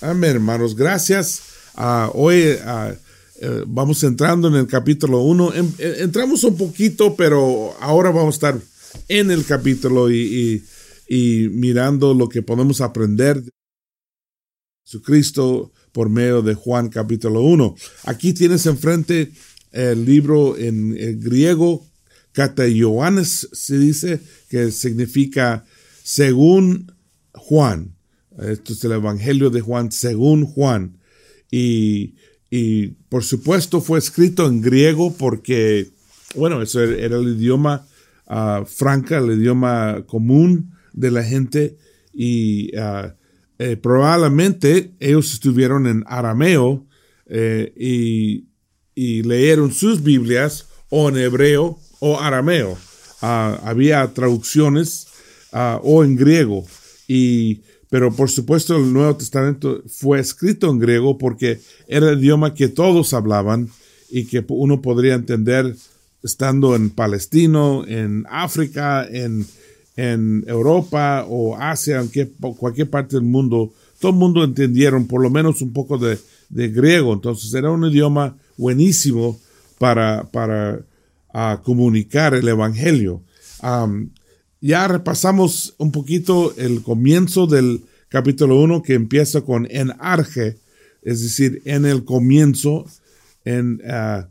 Amén, hermanos. Gracias. Ah, hoy ah, eh, vamos entrando en el capítulo 1. Eh, entramos un poquito, pero ahora vamos a estar en el capítulo y, mirando lo que podemos aprender de Jesucristo por medio de Juan capítulo 1. Aquí tienes enfrente el libro en, griego, Kata se dice, que significa según Juan. Esto es el Evangelio de Juan según Juan. Y, por supuesto fue escrito en griego porque, bueno, eso era el idioma uh, franca, el idioma común de la gente. Y uh, eh, probablemente ellos estuvieron en arameo eh, y, y, leyeron sus Biblias o en hebreo o arameo. Uh, había traducciones o en griego. Y pero por supuesto el Nuevo Testamento fue escrito en griego porque era el idioma que todos hablaban y que uno podría entender estando en Palestino, en África, en, en Europa o Asia, en cualquier parte del mundo, todo el mundo entendieron por lo menos un poco de, griego. Entonces era un idioma buenísimo para, para ah, comunicar el Evangelio ya repasamos un poquito el comienzo del capítulo 1 que empieza con en arge, es decir, en el comienzo, en, ah,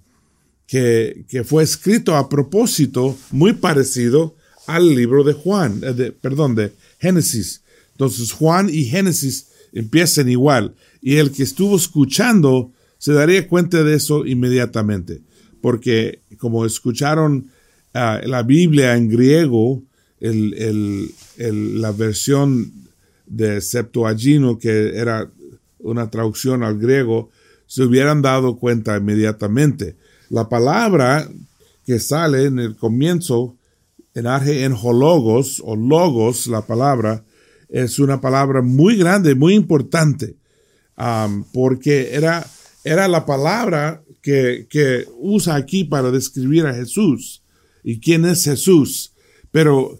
que, fue escrito a propósito muy parecido al libro de Juan, eh, de, perdón, de Génesis. Entonces Juan y Génesis empiezan igual y el que estuvo escuchando se daría cuenta de eso inmediatamente, porque como escucharon ah, la Biblia en griego, el, la versión de Septuagino, que era una traducción al griego, se hubieran dado cuenta inmediatamente. La palabra que sale en el comienzo, en arge en hologos, o logos, la palabra, es una palabra muy grande, muy importante, porque era, era la palabra que, que usa aquí para describir a Jesús y quién es Jesús. Pero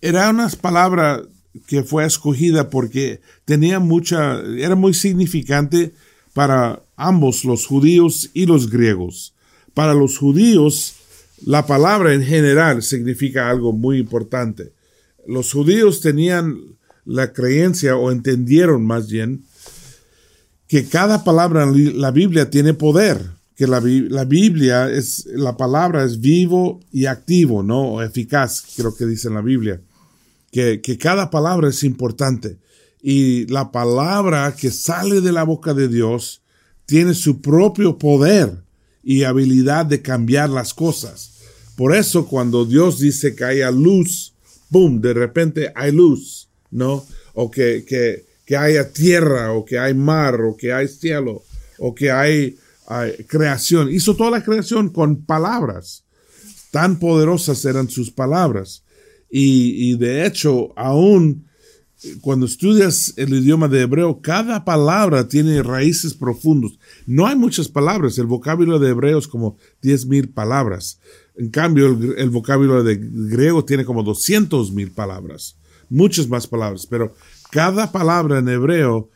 era una palabra que fue escogida porque tenía mucha, era muy significante para ambos, los judíos y los griegos. Para los judíos, la palabra en general significa algo muy importante. Los judíos tenían la creencia, o entendieron más bien, que cada palabra en la Biblia tiene poder, que la, la Biblia es, la palabra es vivo y activo, ¿no? O eficaz, creo que dice en la Biblia que, cada palabra es importante y la palabra que sale de la boca de Dios tiene su propio poder y habilidad de cambiar las cosas. Por eso cuando Dios dice que haya luz, boom, de repente hay luz, ¿no? O que, que, que haya tierra, o que hay mar, o que hay cielo, o que hay, hay creación. Hizo toda la creación con palabras. Tan poderosas eran sus palabras. Y, de hecho, aún cuando estudias el idioma de hebreo, cada palabra tiene raíces profundas. No hay muchas palabras, el vocabulario de hebreo es como 10.000 palabras. En cambio, el, vocabulario de griego tiene como 200.000 palabras, muchas más palabras, pero cada palabra en hebreo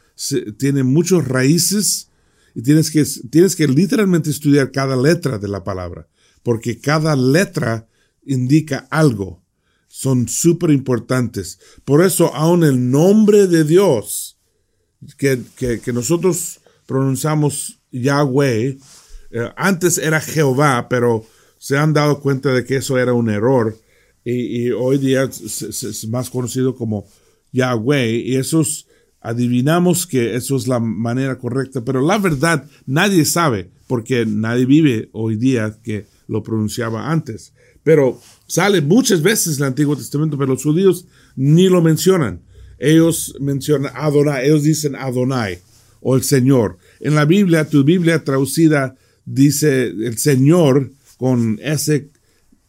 tiene muchas raíces y tienes que, tienes que literalmente estudiar cada letra de la palabra, porque cada letra indica algo son súper importantes. Por eso, aún el nombre de Dios, que, nosotros pronunciamos Yahweh, eh, antes era Jehová, pero se han dado cuenta de que eso era un error y, hoy día es, más conocido como Yahweh y esos adivinamos que eso es la manera correcta, pero la verdad nadie sabe porque nadie vive hoy día que lo pronunciaba antes. Pero sale muchas veces en el Antiguo Testamento, pero los judíos ni lo mencionan. Ellos mencionan Adonai, ellos dicen Adonai o el Señor. En la Biblia, tu Biblia traducida dice el Señor con ese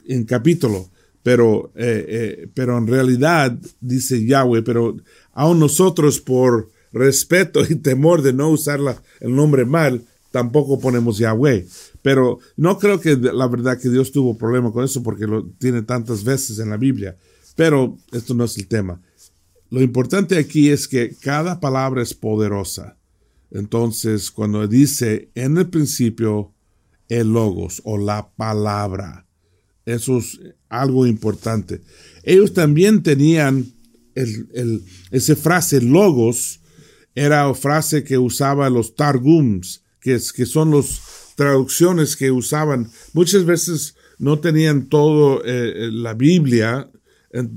en capítulo, pero, eh, eh, pero en realidad dice Yahweh, pero aún nosotros por respeto y temor de no usar el nombre mal, tampoco ponemos Yahweh. Pero no creo que la verdad que Dios tuvo problema con eso porque lo tiene tantas veces en la Biblia. Pero esto no es el tema. Lo importante aquí es que cada palabra es poderosa. Entonces, cuando dice en el principio el logos o la palabra, eso es algo importante. Ellos también tenían el, esa frase logos, era frase que usaba los targums, que, son las traducciones que usaban. Muchas veces no tenían todo eh, la Biblia,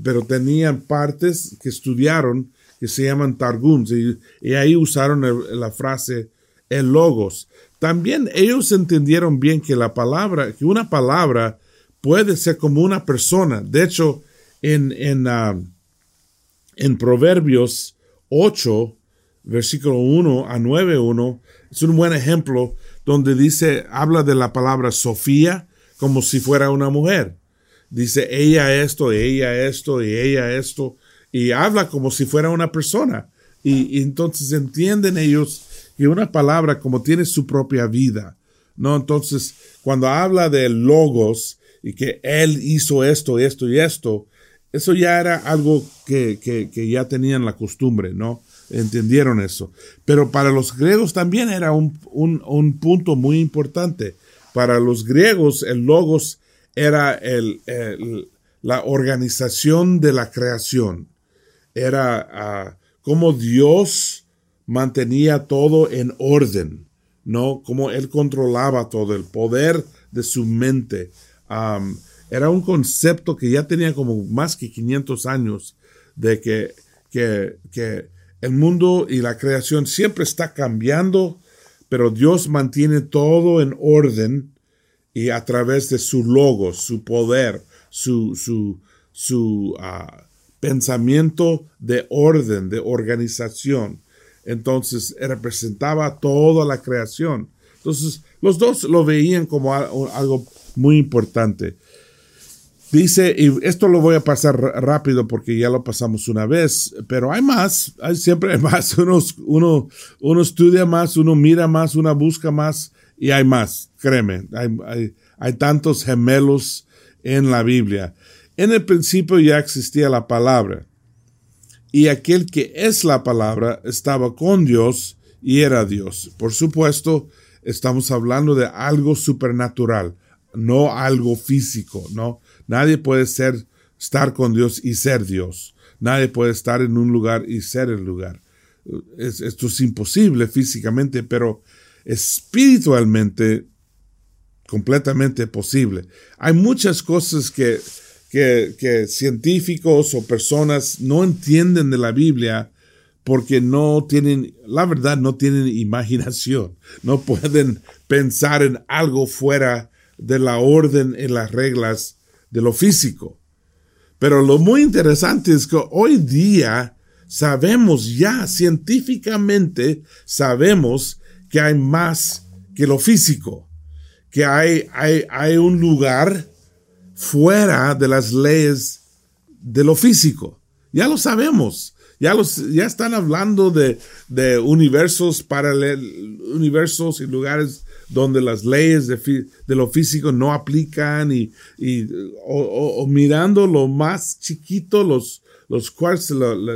pero tenían partes que estudiaron que se llaman targums y, ahí usaron la frase el logos. También ellos entendieron bien que la palabra, que una palabra puede ser como una persona. De hecho, en, en, ah, en Proverbios 8, versículo 1 a 9, 1, es un buen ejemplo donde dice, habla de la palabra Sofía como si fuera una mujer. Dice ella esto, ella esto, y ella esto, y habla como si fuera una persona. Y, entonces entienden ellos que una palabra como tiene su propia vida, ¿no? Entonces, cuando habla de logos y que él hizo esto, esto y esto, eso ya era algo que, que, ya tenían la costumbre, ¿no? Entendieron eso. Pero para los griegos también era un, un, punto muy importante. Para los griegos el logos era el, la organización de la creación. Era uh, cómo Dios mantenía todo en orden, ¿no? Cómo Él controlaba todo, el poder de su mente. Era un concepto que ya tenía como más que 500 años de que, que, que el mundo y la creación siempre está cambiando, pero Dios mantiene todo en orden y a través de su logo, su poder, su, su, su ah, pensamiento de orden, de organización. Entonces representaba toda la creación. Entonces los dos lo veían como algo muy importante. Dice, y esto lo voy a pasar rápido porque ya lo pasamos una vez, pero hay más, hay siempre hay más. Uno, uno, uno estudia más, uno mira más, uno busca más y hay más, créeme. Hay, hay, hay tantos gemelos en la Biblia. En el principio ya existía la palabra y aquel que es la palabra estaba con Dios y era Dios. Por supuesto, estamos hablando de algo supernatural, no algo físico, ¿no? Nadie puede ser, estar con Dios y ser Dios. Nadie puede estar en un lugar y ser el lugar. esto es imposible físicamente, pero espiritualmente completamente posible. Hay muchas cosas que, que, científicos o personas no entienden de la Biblia porque no tienen, la verdad, no tienen imaginación, no pueden pensar en algo fuera de la orden y las reglas de lo físico. Pero lo muy interesante es que hoy día sabemos ya científicamente, sabemos que hay más que lo físico, que hay, hay, hay un lugar fuera de las leyes de lo físico. Ya lo sabemos. Ya, los, ya están hablando de, de universos paralelos, universos y lugares donde las leyes de, lo físico no aplican y, y o, mirando lo más chiquito, los, los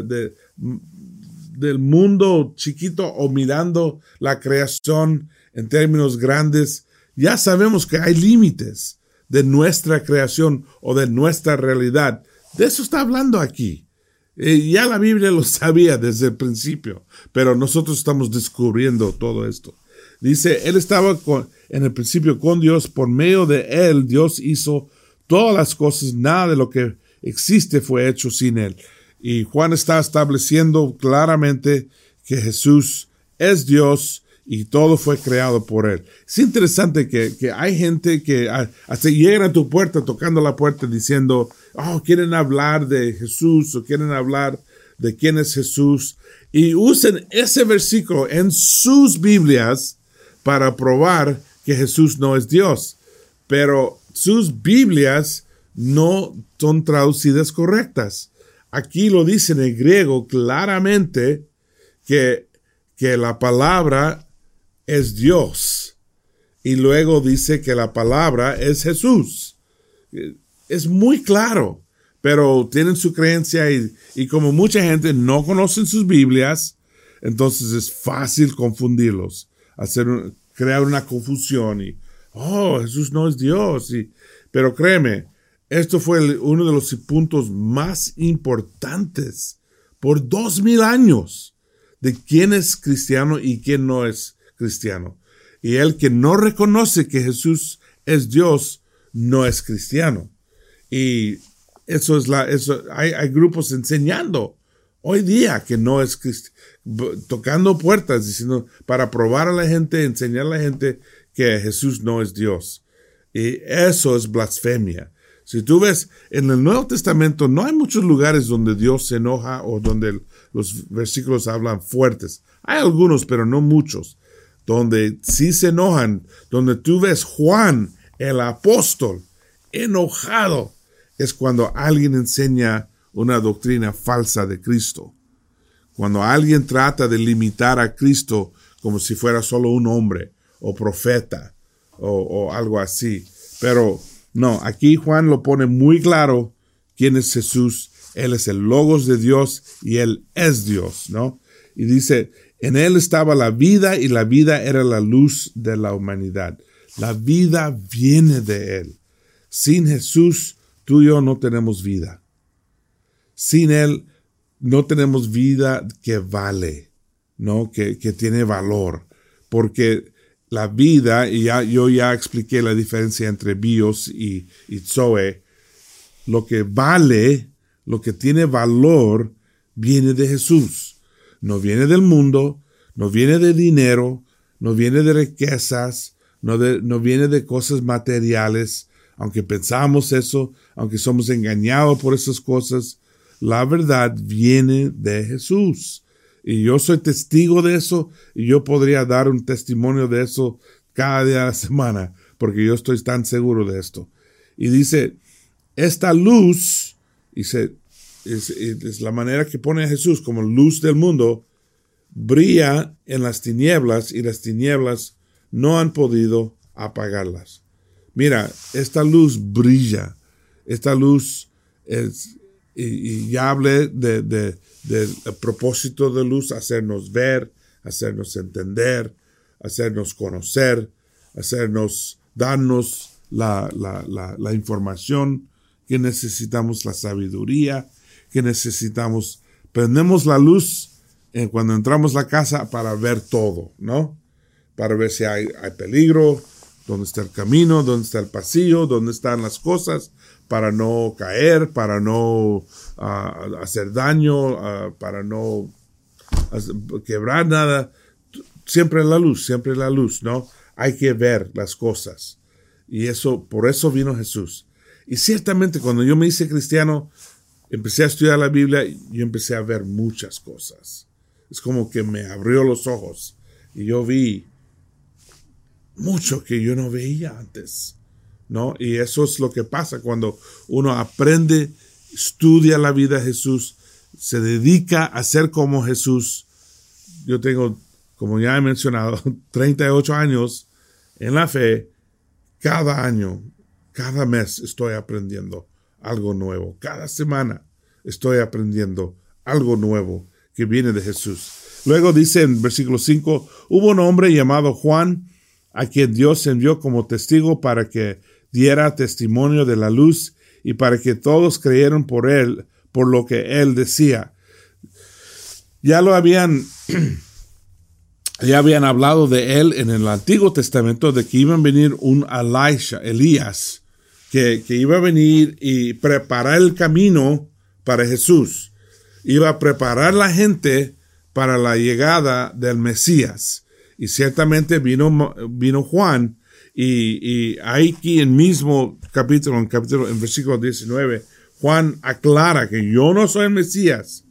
de, del mundo chiquito o mirando la creación en términos grandes, ya sabemos que hay límites de nuestra creación o de nuestra realidad. De eso está hablando aquí. Eh, ya la Biblia lo sabía desde el principio, pero nosotros estamos descubriendo todo esto. Dice, él estaba en el principio con Dios, por medio de él Dios hizo todas las cosas, nada de lo que existe fue hecho sin él. Y Juan está estableciendo claramente que Jesús es Dios y todo fue creado por él. Es interesante que, que hay gente que hasta llegan a tu puerta tocando la puerta diciendo, oh, quieren hablar de Jesús o quieren hablar de quién es Jesús y usen ese versículo en sus Biblias para probar que Jesús no es Dios. Pero sus Biblias no son traducidas correctas. Aquí lo dice en griego claramente que, que la palabra es Dios. Y luego dice que la palabra es Jesús. Es muy claro, pero tienen su creencia y, y como mucha gente no conocen sus Biblias, Entonces es fácil confundirlos, hacer crear una confusión y, oh, Jesús no es Dios. Y, pero créeme, esto fue uno de los puntos más importantes por dos mil años de quién es cristiano y quién no es cristiano. Y el que no reconoce que Jesús es Dios, no es cristiano. Y eso es la, eso, hay, hay grupos enseñando hoy día que no es tocando puertas, diciendo, para probar a la gente, enseñar a la gente que Jesús no es Dios. Y eso es blasfemia. Si tú ves, en el Nuevo Testamento no hay muchos lugares donde Dios se enoja o donde los versículos hablan fuertes. Hay algunos, pero no muchos. Donde sí se enojan, donde tú ves Juan, el apóstol, enojado, es cuando alguien enseña una doctrina falsa de Cristo. Cuando alguien trata de limitar a Cristo como si fuera solo un hombre o profeta o, algo así. Pero no, aquí Juan lo pone muy claro quién es Jesús. Él es el logos de Dios y él es Dios, ¿no? Y dice, en él estaba la vida y la vida era la luz de la humanidad. La vida viene de él. Sin Jesús, tú y yo no tenemos vida. Sin él, no tenemos vida que vale, ¿no? Que, que tiene valor. Porque la vida, y yo ya expliqué la diferencia entre bios y, y zoe, lo que vale, lo que tiene valor, viene de Jesús. No viene del mundo, no viene de dinero, no viene de riquezas, no, no viene de cosas materiales, aunque pensamos eso, aunque somos engañados por esas cosas, la verdad viene de Jesús. Y yo soy testigo de eso y yo podría dar un testimonio de eso cada día de la semana, porque yo estoy tan seguro de esto. Y dice, esta luz, dice, es, es la manera que pone a Jesús como luz del mundo, brilla en las tinieblas y las tinieblas no han podido apagarlas. Mira, esta luz brilla, esta luz es, y, ya hablé de, de, del propósito de luz, hacernos ver, hacernos entender, hacernos conocer, hacernos, darnos la, la, información que necesitamos, la sabiduría que necesitamos. Prendemos la luz en cuando entramos a la casa para ver todo, ¿no? Para ver si hay, hay peligro, dónde está el camino, dónde está el pasillo, dónde están las cosas, para no caer, para no ah, hacer daño, ah, para no quebrar nada. Siempre la luz, siempre la luz, ¿no? Hay que ver las cosas. Y eso, por eso vino Jesús. Y ciertamente cuando yo me hice cristiano, empecé a estudiar la Biblia y yo empecé a ver muchas cosas. Es como que me abrió los ojos y yo vi mucho que yo no veía antes. Y eso es lo que pasa cuando uno aprende, estudia la vida de Jesús, se dedica a ser como Jesús. Yo tengo, como ya he mencionado, 38 años en la fe. Cada año, cada mes estoy aprendiendo algo nuevo. Cada semana estoy aprendiendo algo nuevo que viene de Jesús. Luego dice en versículo 5, hubo un hombre llamado Juan, a quien Dios envió como testigo para que diera testimonio de la luz y para que todos creyeran por él, por lo que él decía. Ya lo habían, ya habían hablado de él en el Antiguo Testamento de que iba a venir un Elisha, Elías, que, que iba a venir y preparar el camino para Jesús. Iba a preparar la gente para la llegada del Mesías. Y ciertamente vino, vino Juan y, y aquí en mismo capítulo, en capítulo, en versículo 19, Juan aclara que yo no soy el Mesías.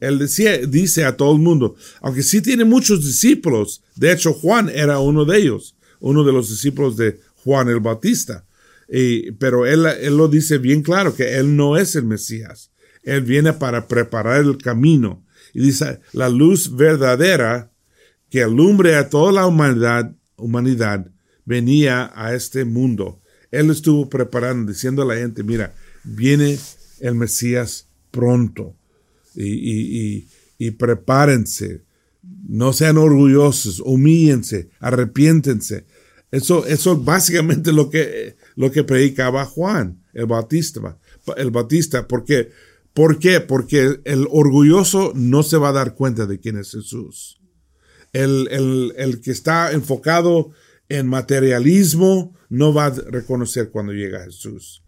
Él decía, dice a todo el mundo, aunque sí tiene muchos discípulos, de hecho Juan era uno de ellos, uno de los discípulos de Juan el Bautista. Pero él, él lo dice bien claro que él no es el Mesías. Él viene para preparar el camino. Y dice, la luz verdadera que alumbre a toda la humanidad, humanidad venía a este mundo. Él estuvo preparando, diciendo a la gente, mira, viene el Mesías pronto y, y, y, prepárense. no sean orgullosos, humíllense, arrepiéntense. Eso, eso básicamente lo que, lo que predicaba Juan, el Bautista, el Bautista, porque, ¿por qué? Porque el orgulloso no se va a dar cuenta de quién es Jesús. El, el, el que está enfocado en materialismo no va a reconocer cuando llega Jesús.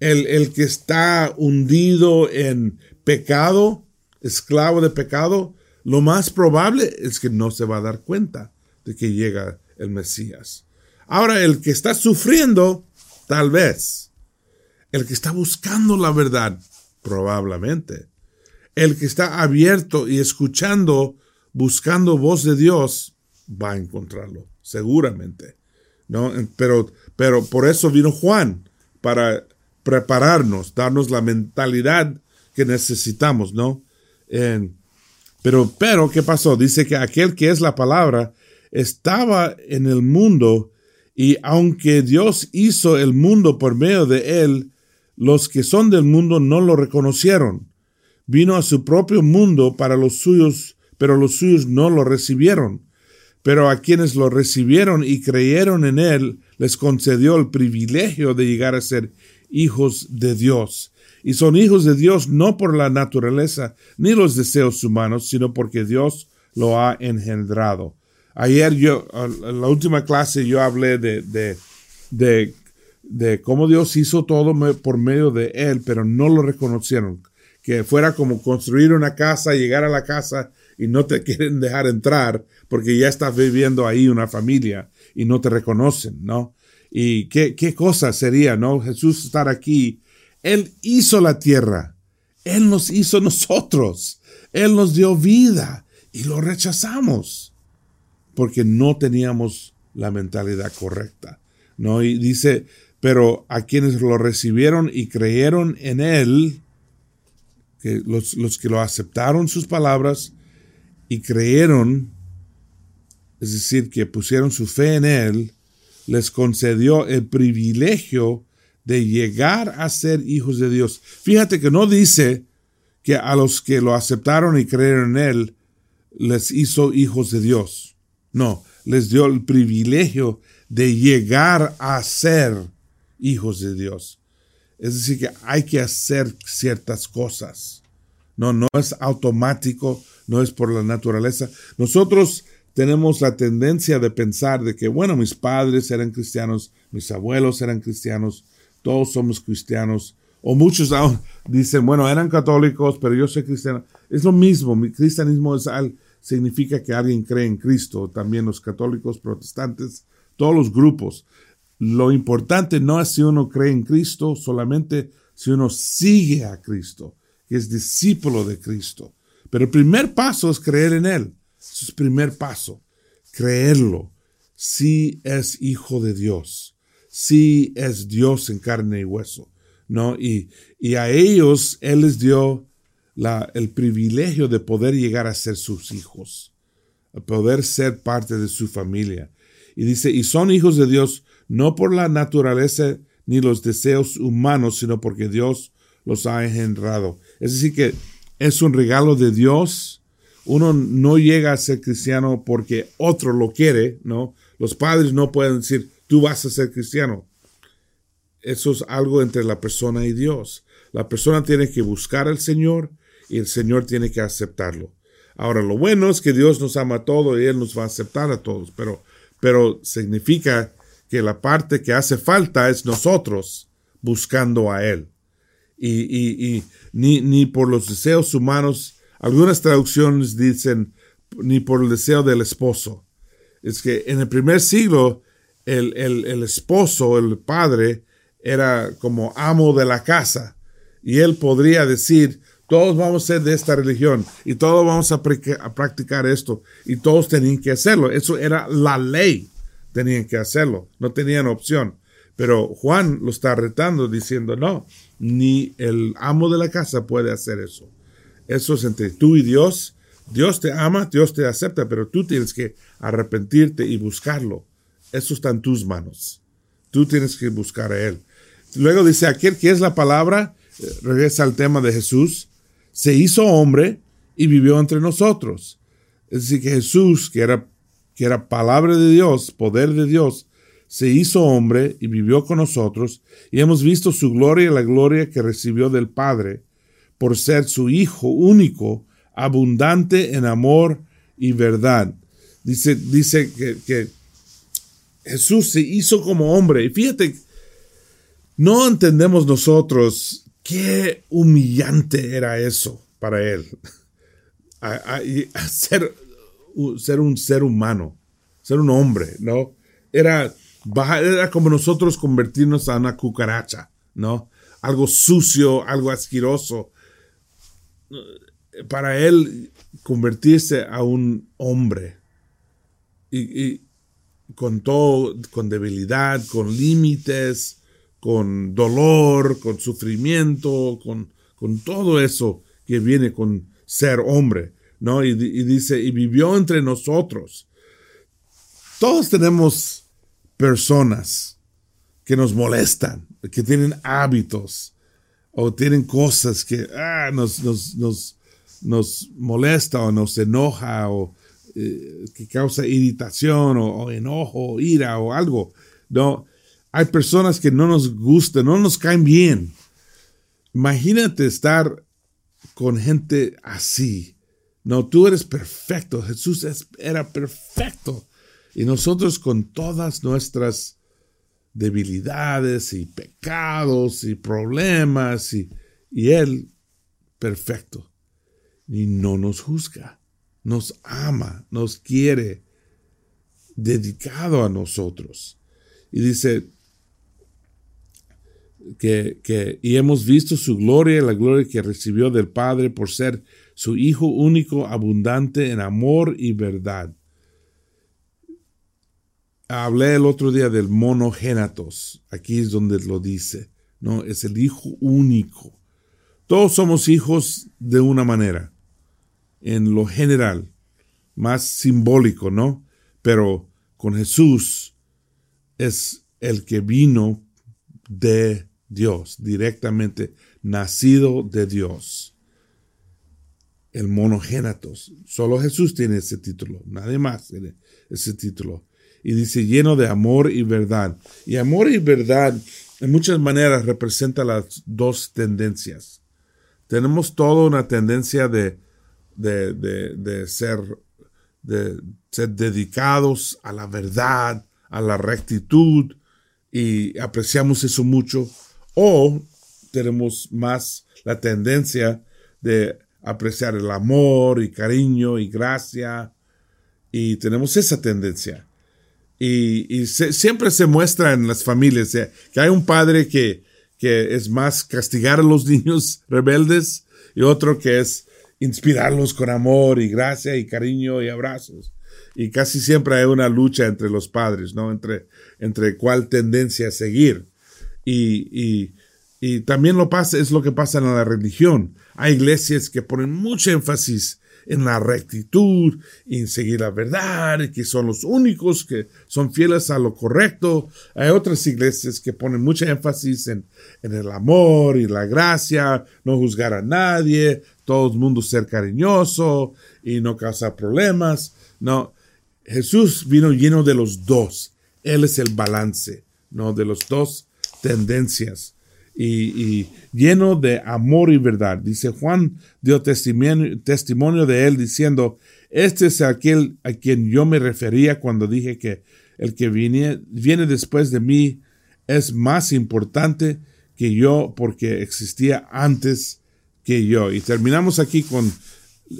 El, el que está hundido en pecado, esclavo de pecado, lo más probable es que no se va a dar cuenta de que llega el Mesías. Ahora, el que está sufriendo, tal vez. El que está buscando la verdad, probablemente. El que está abierto y escuchando, buscando voz de Dios, va a encontrarlo, seguramente. ¿no? Pero, pero por eso vino Juan, para prepararnos, darnos la mentalidad que necesitamos, ¿no? pero, pero, ¿qué pasó? Dice que aquel que es la palabra estaba en el mundo y aunque Dios hizo el mundo por medio de él, los que son del mundo no lo reconocieron. Vino a su propio mundo para los suyos, pero los suyos no lo recibieron. Pero a quienes lo recibieron y creyeron en él, les concedió el privilegio de llegar a ser hijos de Dios. Y son hijos de Dios no por la naturaleza ni los deseos humanos, sino porque Dios lo ha engendrado. Ayer yo, en la última clase yo hablé de, de, de, cómo Dios hizo todo por medio de Él, pero no lo reconocieron. Que fuera como construir una casa, llegar a la casa y no te quieren dejar entrar porque ya estás viviendo ahí una familia y no te reconocen, ¿no? Y qué, qué cosa sería, ¿no? Jesús estar aquí. Él hizo la tierra. Él nos hizo nosotros. Él nos dio vida y lo rechazamos porque no teníamos la mentalidad correcta. ¿no? Y dice, pero a quienes lo recibieron y creyeron en él, que los, los que lo aceptaron sus palabras y creyeron, es decir, que pusieron su fe en él, les concedió el privilegio de llegar a ser hijos de Dios. Fíjate que no dice que a los que lo aceptaron y creyeron en él, les hizo hijos de Dios. No, les dio el privilegio de llegar a ser hijos de Dios. Es decir, que hay que hacer ciertas cosas. No, no es automático, no es por la naturaleza. Nosotros tenemos la tendencia de pensar de que, bueno, mis padres eran cristianos, mis abuelos eran cristianos, todos somos cristianos, o muchos dicen, bueno, eran católicos, pero yo soy cristiano. Es lo mismo, mi cristianismo es al, significa que alguien cree en Cristo, también los católicos, protestantes, todos los grupos. Lo importante no es si uno cree en Cristo, solamente si uno sigue a Cristo, es discípulo de Cristo. Pero el primer paso es creer en Él. Es el primer paso, creerlo. Si es hijo de Dios, si es Dios en carne y hueso, ¿no? Y, y a ellos Él les dio el privilegio de poder llegar a ser sus hijos, poder ser parte de su familia. Y dice, y son hijos de Dios no por la naturaleza ni los deseos humanos, sino porque Dios los ha engendrado. Es decir, que es un regalo de Dios. Uno no llega a ser cristiano porque otro lo quiere, ¿no? Los padres no pueden decir, tú vas a ser cristiano. Eso es algo entre la persona y Dios. La persona tiene que buscar al Señor y el Señor tiene que aceptarlo. Ahora, lo bueno es que Dios nos ama a todos y Él nos va a aceptar a todos, pero, pero significa que la parte que hace falta es nosotros buscando a Él. Y, ni, por los deseos humanos, algunas traducciones dicen, ni por el deseo del esposo. Es que en el primer siglo, el esposo, el padre, era como amo de la casa. Y él podría decir, todos vamos a ser de esta religión y todos vamos a, practicar esto y todos tenían que hacerlo. Eso era la ley, tenían que hacerlo, no tenían opción. Pero Juan lo está retando diciendo, no, ni el amo de la casa puede hacer eso. Eso es entre tú y Dios. Dios te ama, Dios te acepta, pero tú tienes que arrepentirte y buscarlo. Eso está en tus manos. Tú tienes que buscar a Él. Luego dice, aquel que es la palabra, eh, regresa al tema de Jesús, se hizo hombre y vivió entre nosotros. Es decir, que Jesús, que era, que era palabra de Dios, poder de Dios, se hizo hombre y vivió con nosotros, y hemos visto su gloria y la gloria que recibió del Padre, por ser su Hijo único, abundante en amor y verdad. Dice, dice que, Jesús se hizo como hombre. Y fíjate, no entendemos nosotros qué humillante era eso para él. ser, ser, un ser humano, ser un hombre, ¿no? Era, era como nosotros convertirnos a una cucaracha, ¿no? Algo sucio, algo asqueroso. Para él, convertirse a un hombre y, con todo, con debilidad, con límites, con dolor, con sufrimiento, con, con todo eso que viene con ser hombre, ¿no? Y, dice, y vivió entre nosotros. Todos tenemos personas que nos molestan, que tienen hábitos o tienen cosas que ah, nos, nos, nos, nos, molesta o nos enoja o eh, que causa irritación o, enojo ira o algo. No, hay personas que no nos gustan, no nos caen bien. Imagínate estar con gente así. No, tú eres perfecto. Jesús era perfecto. Y nosotros con todas nuestras debilidades y pecados y problemas y, y Él perfecto. Y no nos juzga. Nos ama, nos quiere, dedicado a nosotros. Y dice, que, y hemos visto su gloria, la gloria que recibió del Padre por ser su Hijo único, abundante en amor y verdad. Hablé el otro día del monogénatos, aquí es donde lo dice, ¿no? Es el Hijo único. Todos somos hijos de una manera, en lo general, más simbólico, ¿no? Pero con Jesús es el que vino de Dios, directamente nacido de Dios. El monogénatos. Solo Jesús tiene ese título, nadie más tiene ese título. Y dice lleno de amor y verdad. Y amor y verdad en muchas maneras representa las dos tendencias. Tenemos toda una tendencia de, de, de ser, de ser dedicados a la verdad, a la rectitud, y apreciamos eso mucho o tenemos más la tendencia de apreciar el amor y cariño y gracia. Y tenemos esa tendencia. Y, siempre se muestra en las familias que hay un padre que, es más castigar a los niños rebeldes y otro que es inspirarlos con amor y gracia y cariño y abrazos. Y casi siempre hay una lucha entre los padres, ¿no? Entre, entre cuál tendencia seguir. Y, también lo pasa, es lo que pasa en la religión. Hay iglesias que ponen mucho énfasis en la rectitud en seguir la verdad, y que son los únicos que son fieles a lo correcto. Hay otras iglesias que ponen mucho énfasis en, en el amor y la gracia, no juzgar a nadie, todo el mundo ser cariñoso y no causar problemas. No, Jesús vino lleno de los dos. Él es el balance, ¿no? De los dos tendencias y, lleno de amor y verdad. Dice Juan dio testimonio, testimonio de él diciendo, este es aquel a quien yo me refería cuando dije que el que viene, viene después de mí es más importante que yo porque existía antes que yo. Y terminamos aquí con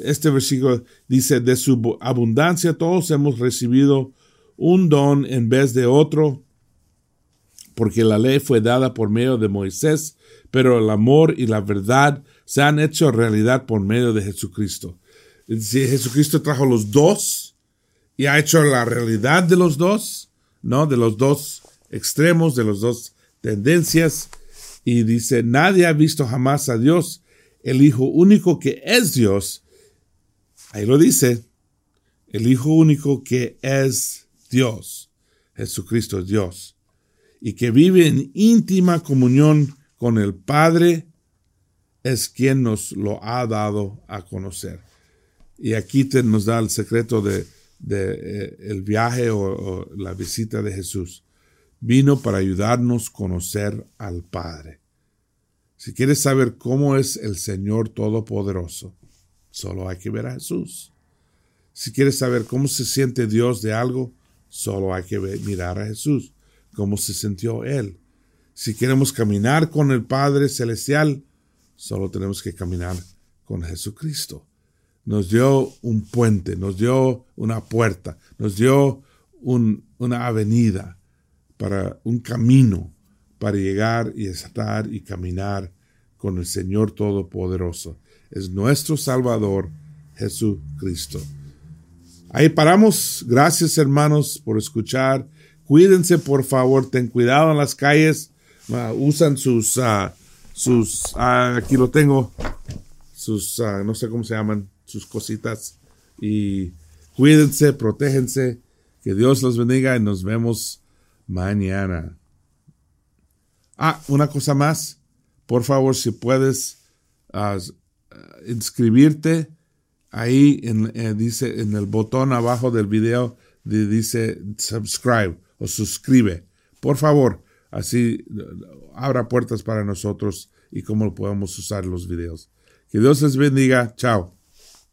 este versículo. Dice, de su abundancia todos hemos recibido un don en vez de otro porque la ley fue dada por medio de Moisés, pero el amor y la verdad se han hecho realidad por medio de Jesucristo. Si Jesucristo trajo los dos y ha hecho la realidad de los dos, ¿no? De los dos extremos, de las dos tendencias. Y dice, nadie ha visto jamás a Dios, el Hijo único que es Dios. Ahí lo dice, el Hijo único que es Dios. Jesucristo es Dios y que vive en íntima comunión con el Padre, es quien nos lo ha dado a conocer. Y aquí te, nos da el secreto de, de el viaje o, la visita de Jesús. Vino para ayudarnos a conocer al Padre. Si quieres saber cómo es el Señor Todopoderoso, solo hay que ver a Jesús. Si quieres saber cómo se siente Dios de algo, solo hay que mirar a Jesús, cómo se sintió Él. Si queremos caminar con el Padre Celestial, solo tenemos que caminar con Jesucristo. Nos dio un puente, nos dio una puerta, nos dio una avenida para un camino para llegar y estar y caminar con el Señor Todopoderoso. Es nuestro Salvador Jesucristo. Ahí paramos. Gracias hermanos por escuchar. Cuídense por favor, ten cuidado en las calles. Uh, usan sus, uh, sus, uh, aquí lo tengo, sus, no sé cómo se llaman, sus cositas. Y cuídense, protéjense. Que Dios los bendiga y nos vemos mañana. Ah, una cosa más. Por favor, si puedes inscribirte ahí en, eh, dice en el botón abajo del video dice subscribe o suscribe. Por favor, así abra puertas para nosotros y cómo podemos usar los videos. Que Dios les bendiga. Chao.